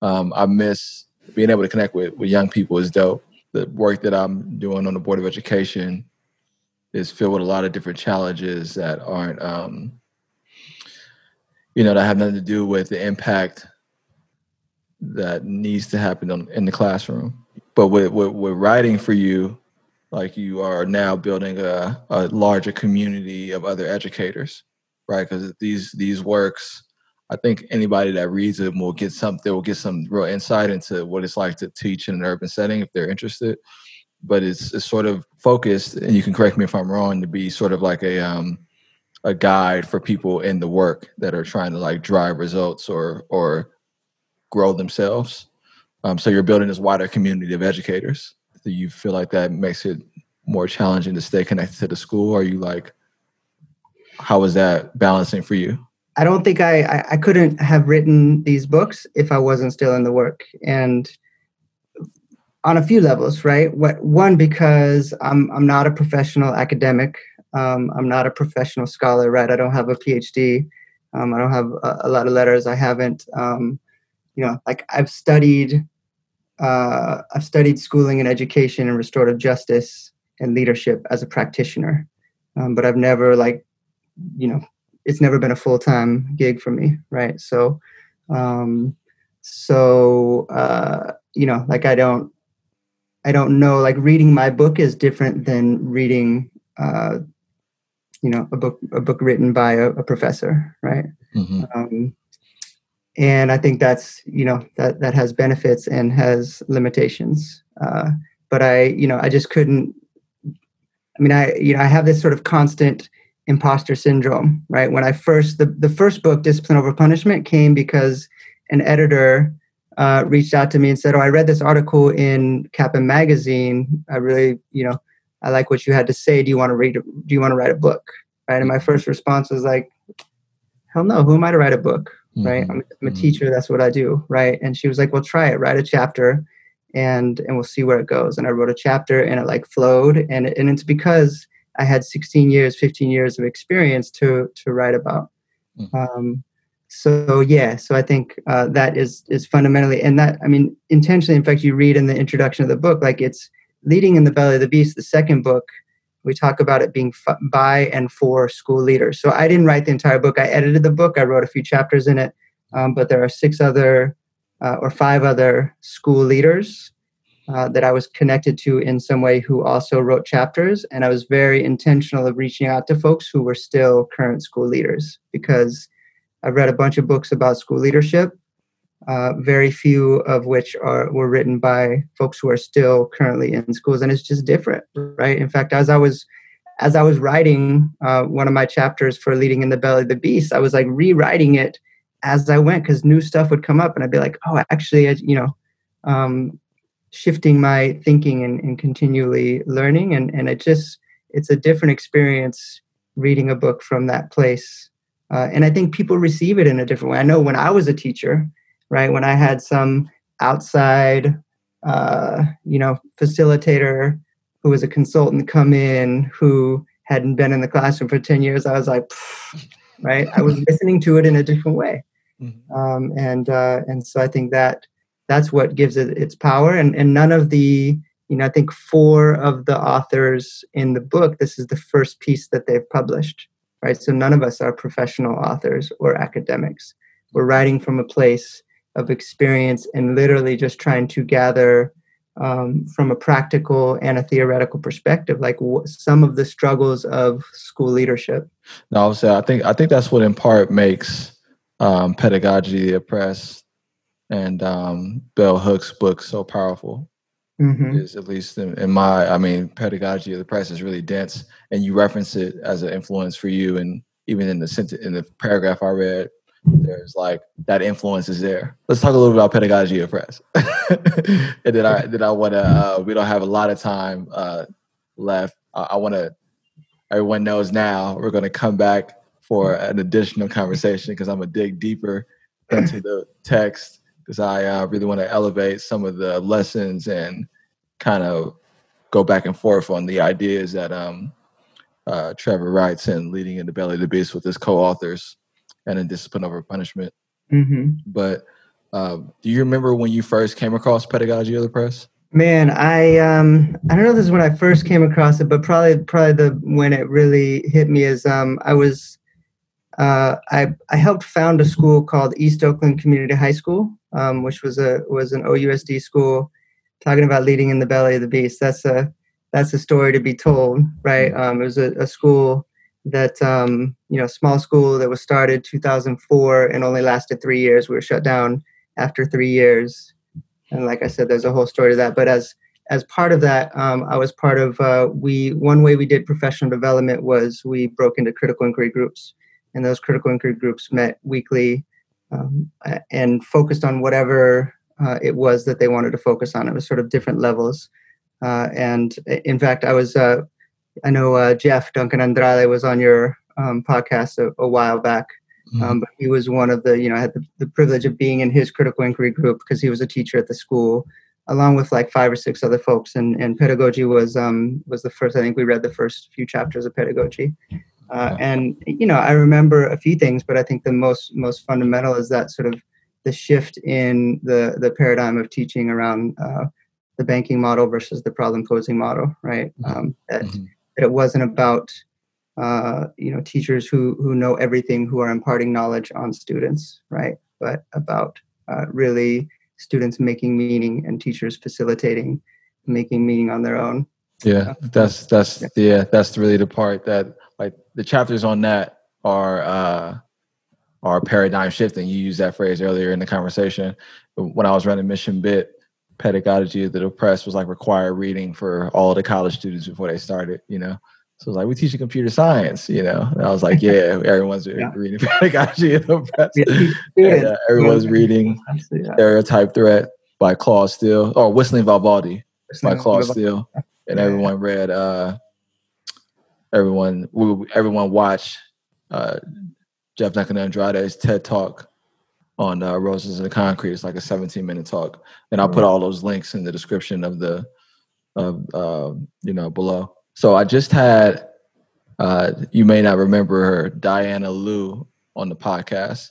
Um i miss being able to connect with with young people is dope. The work that i'm doing on the board of education is filled with a lot of different challenges that aren't um you know that have nothing to do with the impact that needs to happen on, in the classroom. But with, with, with writing for you, like you are now building a, a larger community of other educators, right? Because these these works, I think anybody that reads them will get some. They will get some real insight into what it's like to teach in an urban setting if they're interested. but it's it's sort of focused, and you can correct me if I'm wrong, to be sort of like a um, a guide for people in the work that are trying to like drive results or or grow themselves. Um, so you're building this wider community of educators. Do you feel like that makes it more challenging to stay connected to the school? Are you like, how was that balancing for you? I don't think I, I, I couldn't have written these books if I wasn't still in the work. And on a few levels, right? What one because I'm I'm not a professional academic. Um, I'm not a professional scholar, right? I don't have a PhD. Um, I don't have a, a, lot of letters. I haven't, um, you know, like I've studied. Uh, I've studied schooling and education and restorative justice and leadership as a practitioner, um, but I've never like, you know, it's never been a full time gig for me, right? So, um, so uh, you know, like I don't, I don't know. Like reading my book is different than reading, uh, you know, a book a book written by a, a professor, right? Mm-hmm. Um, and I think that's you know that that has benefits and has limitations. Uh, but I, you know, I just couldn't. I mean, I you know I have this sort of constant imposter syndrome, right? When I first the, the first book, Discipline Over Punishment, came because an editor uh, reached out to me and said, "Oh, I read this article in Kappan magazine. I really, you know, I like what you had to say. Do you want to read? Do you want to write a book?" Right? And my first response was like, "Hell no! Who am I to write a book? Mm-hmm. Right? I'm, I'm a mm-hmm. teacher. That's what I do. Right?" And she was like, "Well, try it. Write a chapter." and and we'll see where it goes and i wrote a chapter and it like flowed and and it's because I had 16 years, 15 years of experience to to write about. Mm-hmm. Um, so yeah, so I think uh, that is is fundamentally, and that I mean intentionally. In fact, you read in the introduction of the book, like it's leading in the belly of the beast. The second book, we talk about it being f- by and for school leaders. So I didn't write the entire book. I edited the book. I wrote a few chapters in it, um, but there are six other uh, or five other school leaders uh, that I was connected to in some way who also wrote chapters. And I was very intentional of reaching out to folks who were still current school leaders because I've read a bunch of books about school leadership, uh, very few of which are were written by folks who are still currently in schools, and it's just different, right? In fact, as I was as I was writing uh, one of my chapters for Leading in the Belly of the Beast, I was like rewriting it as I went because new stuff would come up, and I'd be like, "Oh, actually, I, you know, um, shifting my thinking and, and continually learning. And, and it just it's a different experience reading a book from that place. Uh, and i think people receive it in a different way. I know when i was a teacher right when i had some outside uh, you know facilitator who was a consultant come in who hadn't been in the classroom for 10 years i was like right? I was listening to it in a different way. Mm-hmm. um, and uh, and so i think that that's what gives it its power. And and none of the you know i think four of the authors in the book this is the first piece that they've published right? So none of us are professional authors or academics. We're writing from a place of experience and literally just trying to gather um, from a practical and a theoretical perspective like w- some of the struggles of school leadership. No i i think i think that's what in part makes um, pedagogy the oppressed and um, Bell Hooks' book so powerful. Mm-hmm. Is at least in, in, my, I mean, pedagogy of the oppressed is really dense, and you reference it as an influence for you, and even in the sentence, in the paragraph I read, there's like that influence is there. Let's talk a little bit about pedagogy of press, and then I then I want to. Uh, we don't have a lot of time uh, left. I, I want to. Everyone knows now we're going to come back for an additional conversation because I'm gonna dig deeper into the text because I uh, really want to elevate some of the lessons and kind of go back and forth on the ideas that um, uh, Trevor writes in Leading in the Belly of the Beast with his co-authors and in Discipline Over Punishment. Mm-hmm. But uh, do you remember when you first came across Pedagogy of the Oppressed? Man, I um I don't know if this is when I first came across it, but probably probably the when it really hit me is um I was uh, I, I helped found a school called East Oakland Community High School, um, which was a was an OUSD school, talking about leading in the belly of the beast. That's a that's a story to be told, right? Um, it was a, a school that um, you know, small school that was started 2004 and only lasted three years. We were shut down after three years, and like I said, there's a whole story to that. But as as part of that, um, I was part of uh, we one way we did professional development was we broke into critical inquiry groups, and those critical inquiry groups met weekly um, and focused on whatever uh, it was that they wanted to focus on. It was sort of different levels, uh, and in fact, I was uh, I know uh, Jeff Duncan Andrade was on your um, podcast a, a, while back. Mm-hmm. Um, but he was one of the, you know, I had the, the privilege of being in his critical inquiry group because he was a teacher at the school along with like five or six other folks. And, and pedagogy was um, was the first. I think we read the first few chapters of pedagogy. Uh, and you know, I remember a few things, but I think the most most fundamental is that sort of the shift in the the paradigm of teaching around uh, the banking model versus the problem posing model, right? Mm-hmm. Um, that, mm-hmm. that it wasn't about uh, you know teachers who who know everything who are imparting knowledge on students, right? But about uh, really students making meaning and teachers facilitating making meaning on their own yeah that's that's yeah, yeah that's really the part that the chapters on that are uh are paradigm shifting you used that phrase earlier in the conversation when i was running mission bit pedagogy of the oppressed was like required reading for all the college students before they started you know so was like, we teach computer science, you know. And I was like, yeah, everyone's yeah. reading pedagogy in the press. Yeah, uh, everyone's reading. Stereotype Threat by Claude Steele, or Whistling Vivaldi Whistling by Claude Steele. And everyone read uh everyone we, everyone watched uh Jeff Duncan Andrade's TED Talk on uh, Roses and the Concrete. It's like a 17 minute talk. And I'll put all those links in the description of the of uh, you know below. So I just had, uh, you may not remember her, Diana Liu, on the podcast.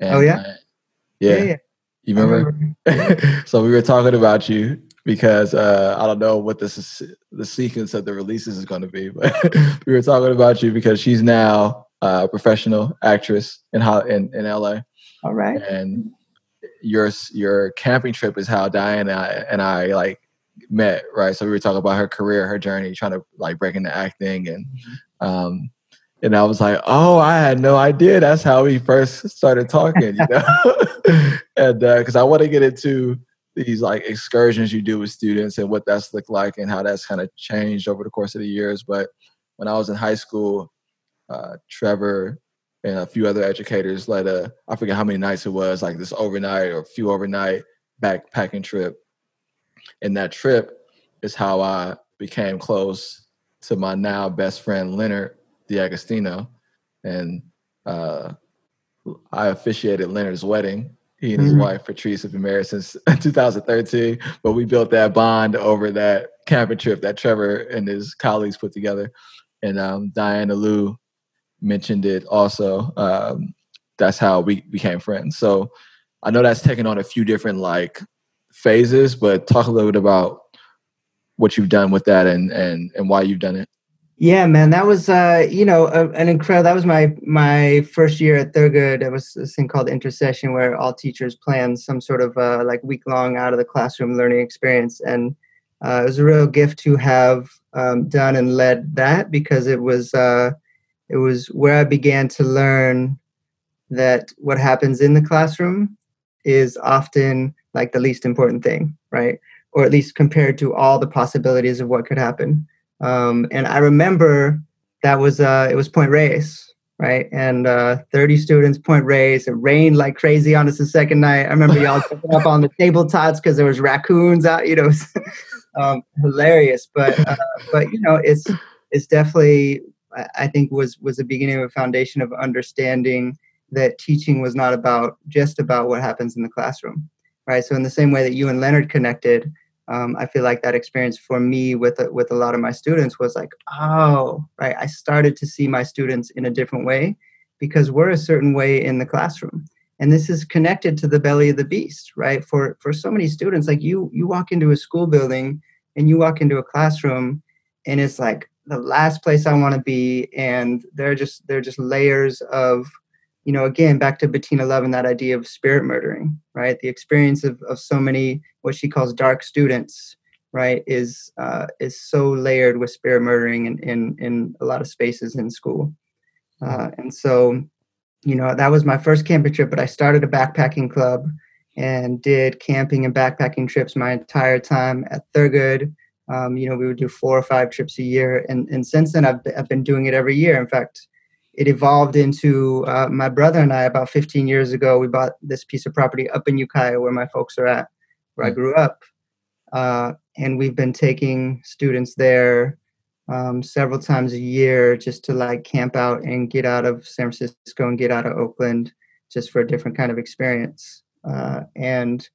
And, oh yeah? Uh, yeah. yeah, yeah. You remember? remember. so we were talking about you because uh, I don't know what this is, the sequence of the releases is going to be, but we were talking about you because she's now a professional actress in in in LA. All right. And your your camping trip is how Diana and I like met, right? So we were talking about her career, her journey, trying to like break into acting, and mm-hmm. um, and I was like, oh, I had no idea that's how we first started talking, you know, and because uh, I want to get into these like excursions you do with students and what that's looked like and how that's kind of changed over the course of the years. But when I was in high school, uh, Trevor and a few other educators led a I forget how many nights it was, like this overnight or a few overnight backpacking trip and that trip is how I became close to my now best friend Leonard D'Agostino, and uh, I officiated Leonard's wedding. He and his mm-hmm. wife Patrice have been married since 2013, but we built that bond over that camping trip that Trevor and his colleagues put together. And um, Diana Liu mentioned it also. Um, that's how we became friends. So I know that's taken on a few different like phases, but talk a little bit about what you've done with that and and and why you've done it. Yeah, man, that was uh, you know an incredible. That was my my first year at Thurgood. There was this thing called Intersession, where all teachers plan some sort of uh, like week long out of the classroom learning experience, and uh, it was a real gift to have um, done and led that because it was uh, it was where I began to learn that what happens in the classroom is often like the least important thing, right? Or at least compared to all the possibilities of what could happen. Um, and I remember that was uh, it was Point Reyes, right? And uh, 30 students, Point Reyes. It rained like crazy on us the second night. I remember y'all jumping up on the tabletops because there was raccoons out. You know, um, hilarious. But uh, but you know, it's it's definitely I think was was the beginning of a foundation of understanding that teaching was not about just about what happens in the classroom right? So in the same way that you and Leonard connected, um, I feel like that experience for me with with a lot of my students was like, oh, right. I started to see my students in a different way because we're a certain way in the classroom, and this is connected to the belly of the beast, right? For for so many students, like you, you walk into a school building and you walk into a classroom, and it's like the last place I want to be, and there are just there are just layers of you know, again, back to Bettina Love and that idea of spirit murdering, right? The experience of, of so many what she calls dark students, right, is uh, is so layered with spirit murdering in, in, in a lot of spaces in school. Uh, and so, you know, that was my first camping trip, but I started a backpacking club and did camping and backpacking trips my entire time at Thurgood. Um, you know, we would do four or five trips a year, and and since then I've I've been doing it every year. In fact, it evolved into uh, my brother and I about 15 years ago. We bought this piece of property up in Ukiah, where my folks are at, where I mm. grew up, uh, and we've been taking students there um, several times a year just to like camp out and get out of San Francisco and get out of Oakland, just for a different kind of experience. Uh, and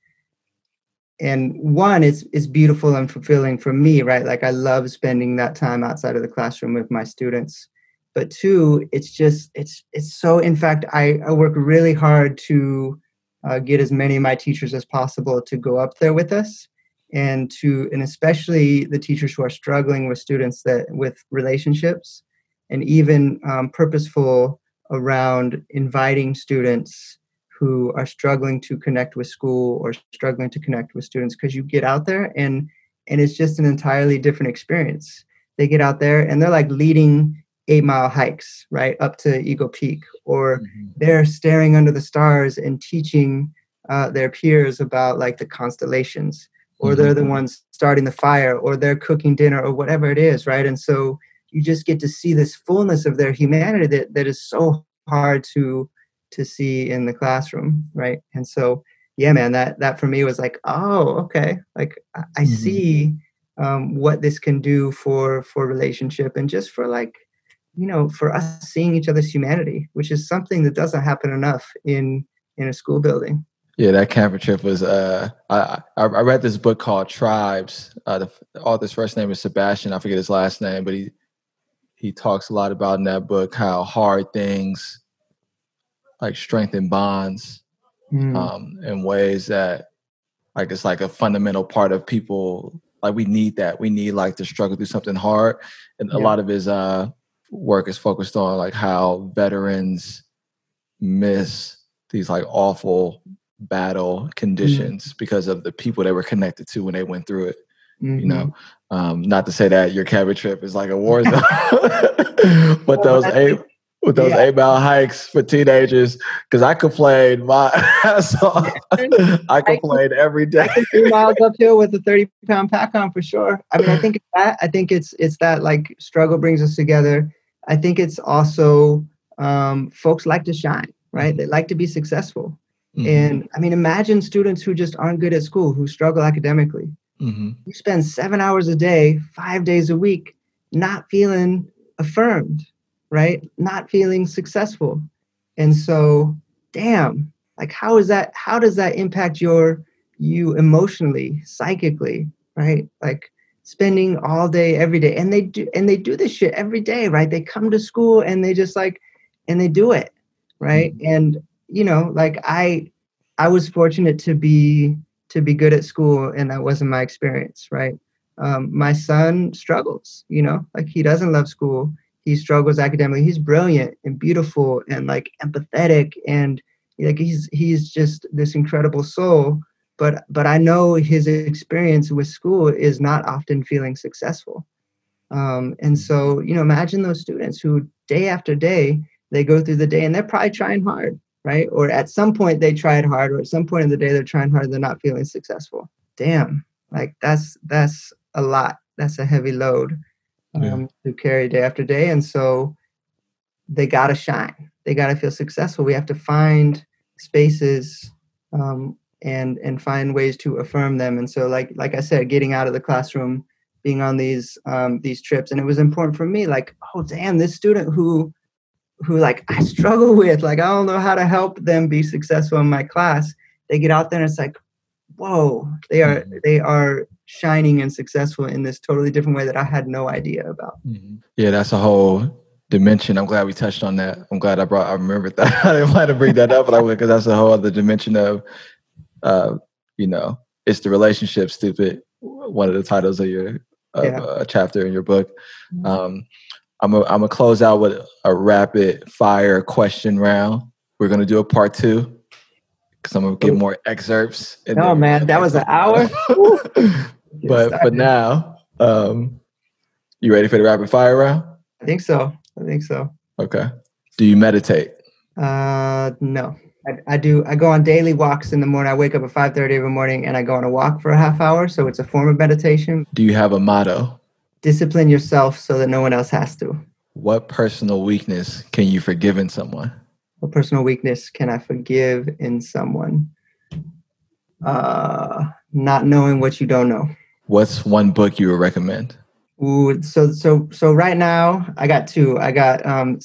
and one it's it's beautiful and fulfilling for me right like i love spending that time outside of the classroom with my students but two it's just it's it's so in fact i, I work really hard to uh, get as many of my teachers as possible to go up there with us and to and especially the teachers who are struggling with students that with relationships and even um, purposeful around inviting students who are struggling to connect with school or struggling to connect with students because you get out there and and it's just an entirely different experience. They get out there and they're like leading eight mile hikes right up to eagle peak or mm-hmm. they're staring under the stars and teaching uh, their peers about like the constellations or mm-hmm. they're the ones starting the fire or they're cooking dinner or whatever it is right and so you just get to see this fullness of their humanity that, that is so hard to to see in the classroom right and so yeah man that that for me was like oh okay like i, I mm-hmm. see um, what this can do for for relationship and just for like you know for us seeing each other's humanity which is something that doesn't happen enough in in a school building yeah that camping trip was uh i i read this book called tribes uh the author's first name is sebastian i forget his last name but he he talks a lot about in that book how hard things like strengthen bonds mm. um, in ways that like it's like a fundamental part of people like we need that we need like to struggle through something hard and yeah. a lot of his uh work is focused on like how veterans miss these like awful battle conditions mm. because of the people they were connected to when they went through it mm-hmm. you know um not to say that your cabin trip is like a war zone but those eight with those yeah. eight mile hikes for teenagers because I complained my ass off. I complained every day. Three miles uphill with a thirty pound pack on for sure. I mean, I think it's that. I think it's it's that like struggle brings us together. I think it's also um, folks like to shine, right? They like to be successful. Mm-hmm. And I mean, imagine students who just aren't good at school, who struggle academically. Mm-hmm. You spend seven hours a day, five days a week, not feeling affirmed right? Not feeling successful. And so, damn, like how is that how does that impact your you emotionally, psychically, right? Like spending all day every day and they do and they do this shit every day, right? They come to school and they just like and they do it, right? Mm-hmm. And you know, like I I was fortunate to be to be good at school and that wasn't my experience, right? Um, my son struggles, you know, like he doesn't love school he struggles academically. He's brilliant and beautiful and like empathetic and like he's he's just this incredible soul. But but I know his experience with school is not often feeling successful. Um, and so you know, imagine those students who day after day they go through the day and they're probably trying hard, right? Or at some point they tried hard, or at some point in the day they're trying hard, they're not feeling successful. Damn, like that's that's a lot. That's a heavy load um, yeah. to carry day after day. And so they got to shine. They got to feel successful. We have to find spaces um, and and find ways to affirm them. And so, like like I said, getting out of the classroom, being on these um, these trips, and it was important for me. Like, oh damn, this student who who like I struggle with, like I don't know how to help them be successful in my class. They get out there and it's like, whoa, they are mm-hmm. they are shining and successful in this totally different way that I had no idea about. Mm-hmm. Yeah, that's a whole dimension. I'm glad we touched on that. I'm glad I brought I remembered that. I didn't want to bring that up, but I would because that's a whole other dimension of uh, you know, it's the relationship stupid. One of the titles of your of yeah. a chapter in your book. Mm-hmm. Um, I'm a, I'm gonna close out with a rapid fire question round. We're gonna do a part two because I'm gonna get more excerpts. Oh man, that was an hour. but but now, um, you ready for the rapid fire round? I think so. I think so. Okay. Do you meditate? Uh, no. I, I, do. I go on daily walks in the morning. I wake up at five thirty every morning, and I go on a walk for a half hour. So it's a form of meditation. Do you have a motto? Discipline yourself so that no one else has to. What personal weakness can you forgive in someone? What personal weakness can I forgive in someone? Uh, not knowing what you don't know. What's one book you would recommend? Ooh, so so so right now I got two. I got um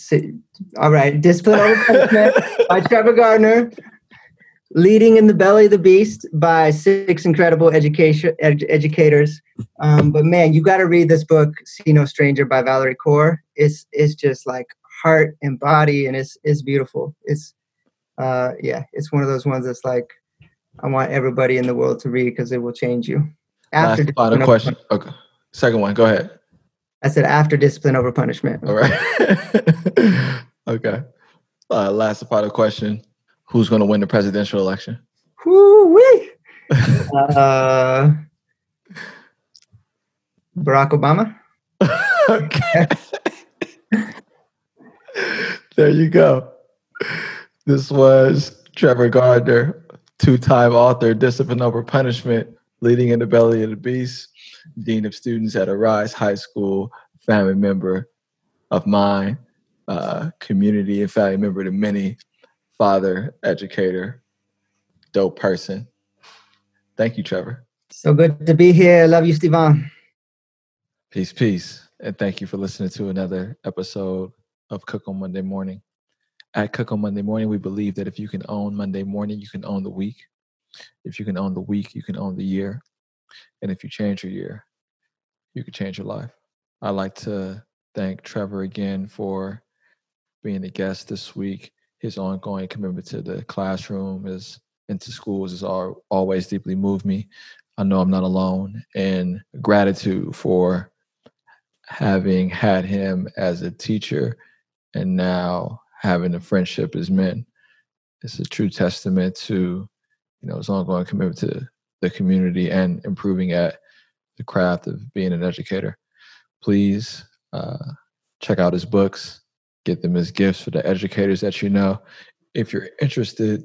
all right, Discipline Over Punishment by Trevor Gardner, Leading in the Belly of the Beast by six incredible education ed- educators. Um, but man, you got to read this book, See No Stranger by Valerie Kaur. It's it's just like heart and body, and it's it's beautiful. It's uh yeah, it's one of those ones that's like I want everybody in the world to read because it will change you. After Last final question. Okay. Second one. Go ahead. I said after discipline over punishment. All right. okay. Uh, last part of the question: Who's going to win the presidential election? Whoo wee. uh, Barack Obama. okay. there you go. This was Trevor Gardner, two-time author, Discipline Over Punishment, Leading in the Belly of the Beast dean of students at Arise High School, family member of mine, uh, community and family member to many, father, educator, dope person. Thank you, Trevor. So good to be here. Love you, Stevan. Peace, peace. And thank you for listening to another episode of Cook on Monday Morning. At Cook on Monday Morning, we believe that if you can own Monday morning, you can own the week. If you can own the week, you can own the year. And if you change your year, you could change your life. I'd like to thank Trevor again for being a guest this week. His ongoing commitment to the classroom is into schools has always deeply moved me. I know I'm not alone, and gratitude for having had him as a teacher and now having a friendship as men. It's a true testament to, you know, his ongoing commitment to the community and improving at the craft of being an educator. Please uh, check out his books, get them as gifts for the educators that you know. If you're interested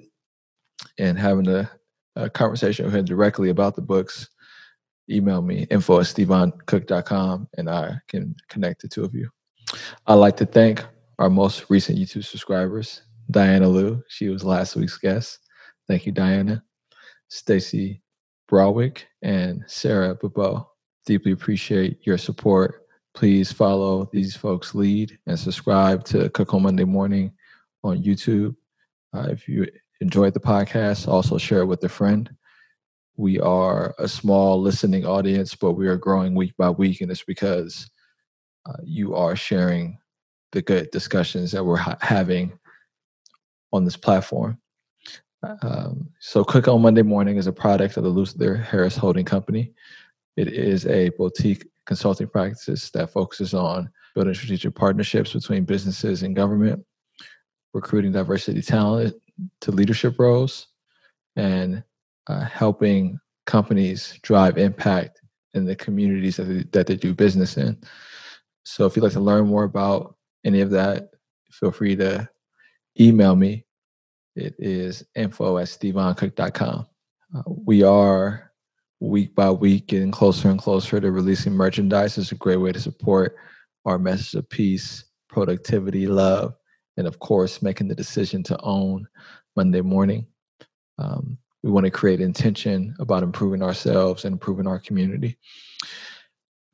in having a, a conversation with him directly about the books, email me info at stevancook.com and I can connect the two of you. I'd like to thank our most recent YouTube subscribers, Diana Liu. She was last week's guest. Thank you, Diana. Stacy Browick and Sarah Babo. Deeply appreciate your support. Please follow these folks' lead and subscribe to Cook on Monday Morning on YouTube. Uh, if you enjoyed the podcast, also share it with a friend. We are a small listening audience, but we are growing week by week, and it's because uh, you are sharing the good discussions that we're ha- having on this platform. Um, so, Cook on Monday Morning is a product of the Luther Harris Holding Company. It is a boutique consulting practice that focuses on building strategic partnerships between businesses and government, recruiting diversity talent to leadership roles, and uh, helping companies drive impact in the communities that they, that they do business in. So, if you'd like to learn more about any of that, feel free to email me it is info at stevancook.com. Uh, we are week by week getting closer and closer to releasing merchandise. It's a great way to support our message of peace, productivity, love, and of course, making the decision to own Monday morning. Um, we want to create intention about improving ourselves and improving our community.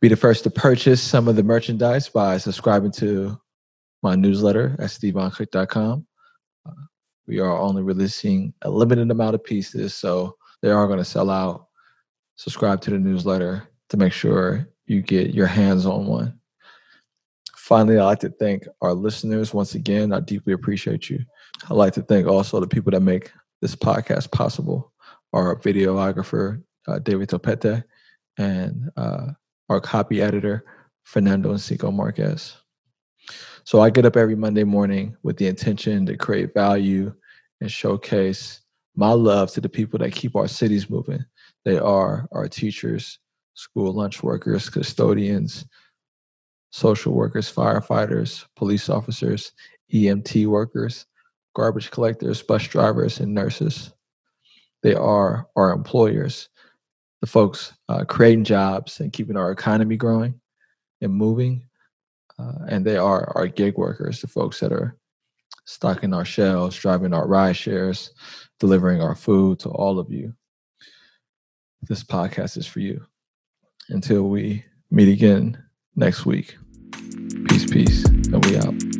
Be the first to purchase some of the merchandise by subscribing to my newsletter at stevancook.com. Uh, we are only releasing a limited amount of pieces, so they are going to sell out. Subscribe to the newsletter to make sure you get your hands on one. Finally, I'd like to thank our listeners once again. I deeply appreciate you. I'd like to thank also the people that make this podcast possible our videographer, uh, David Topete, and uh, our copy editor, Fernando Encico Marquez. So I get up every Monday morning with the intention to create value and showcase my love to the people that keep our cities moving. They are our teachers, school lunch workers, custodians, social workers, firefighters, police officers, EMT workers, garbage collectors, bus drivers, and nurses. They are our employers, the folks uh, creating jobs and keeping our economy growing and moving. Uh, and they are our gig workers, the folks that are stocking our shelves, driving our ride shares, delivering our food to all of you. This podcast is for you. Until we meet again next week, peace, peace, and we out.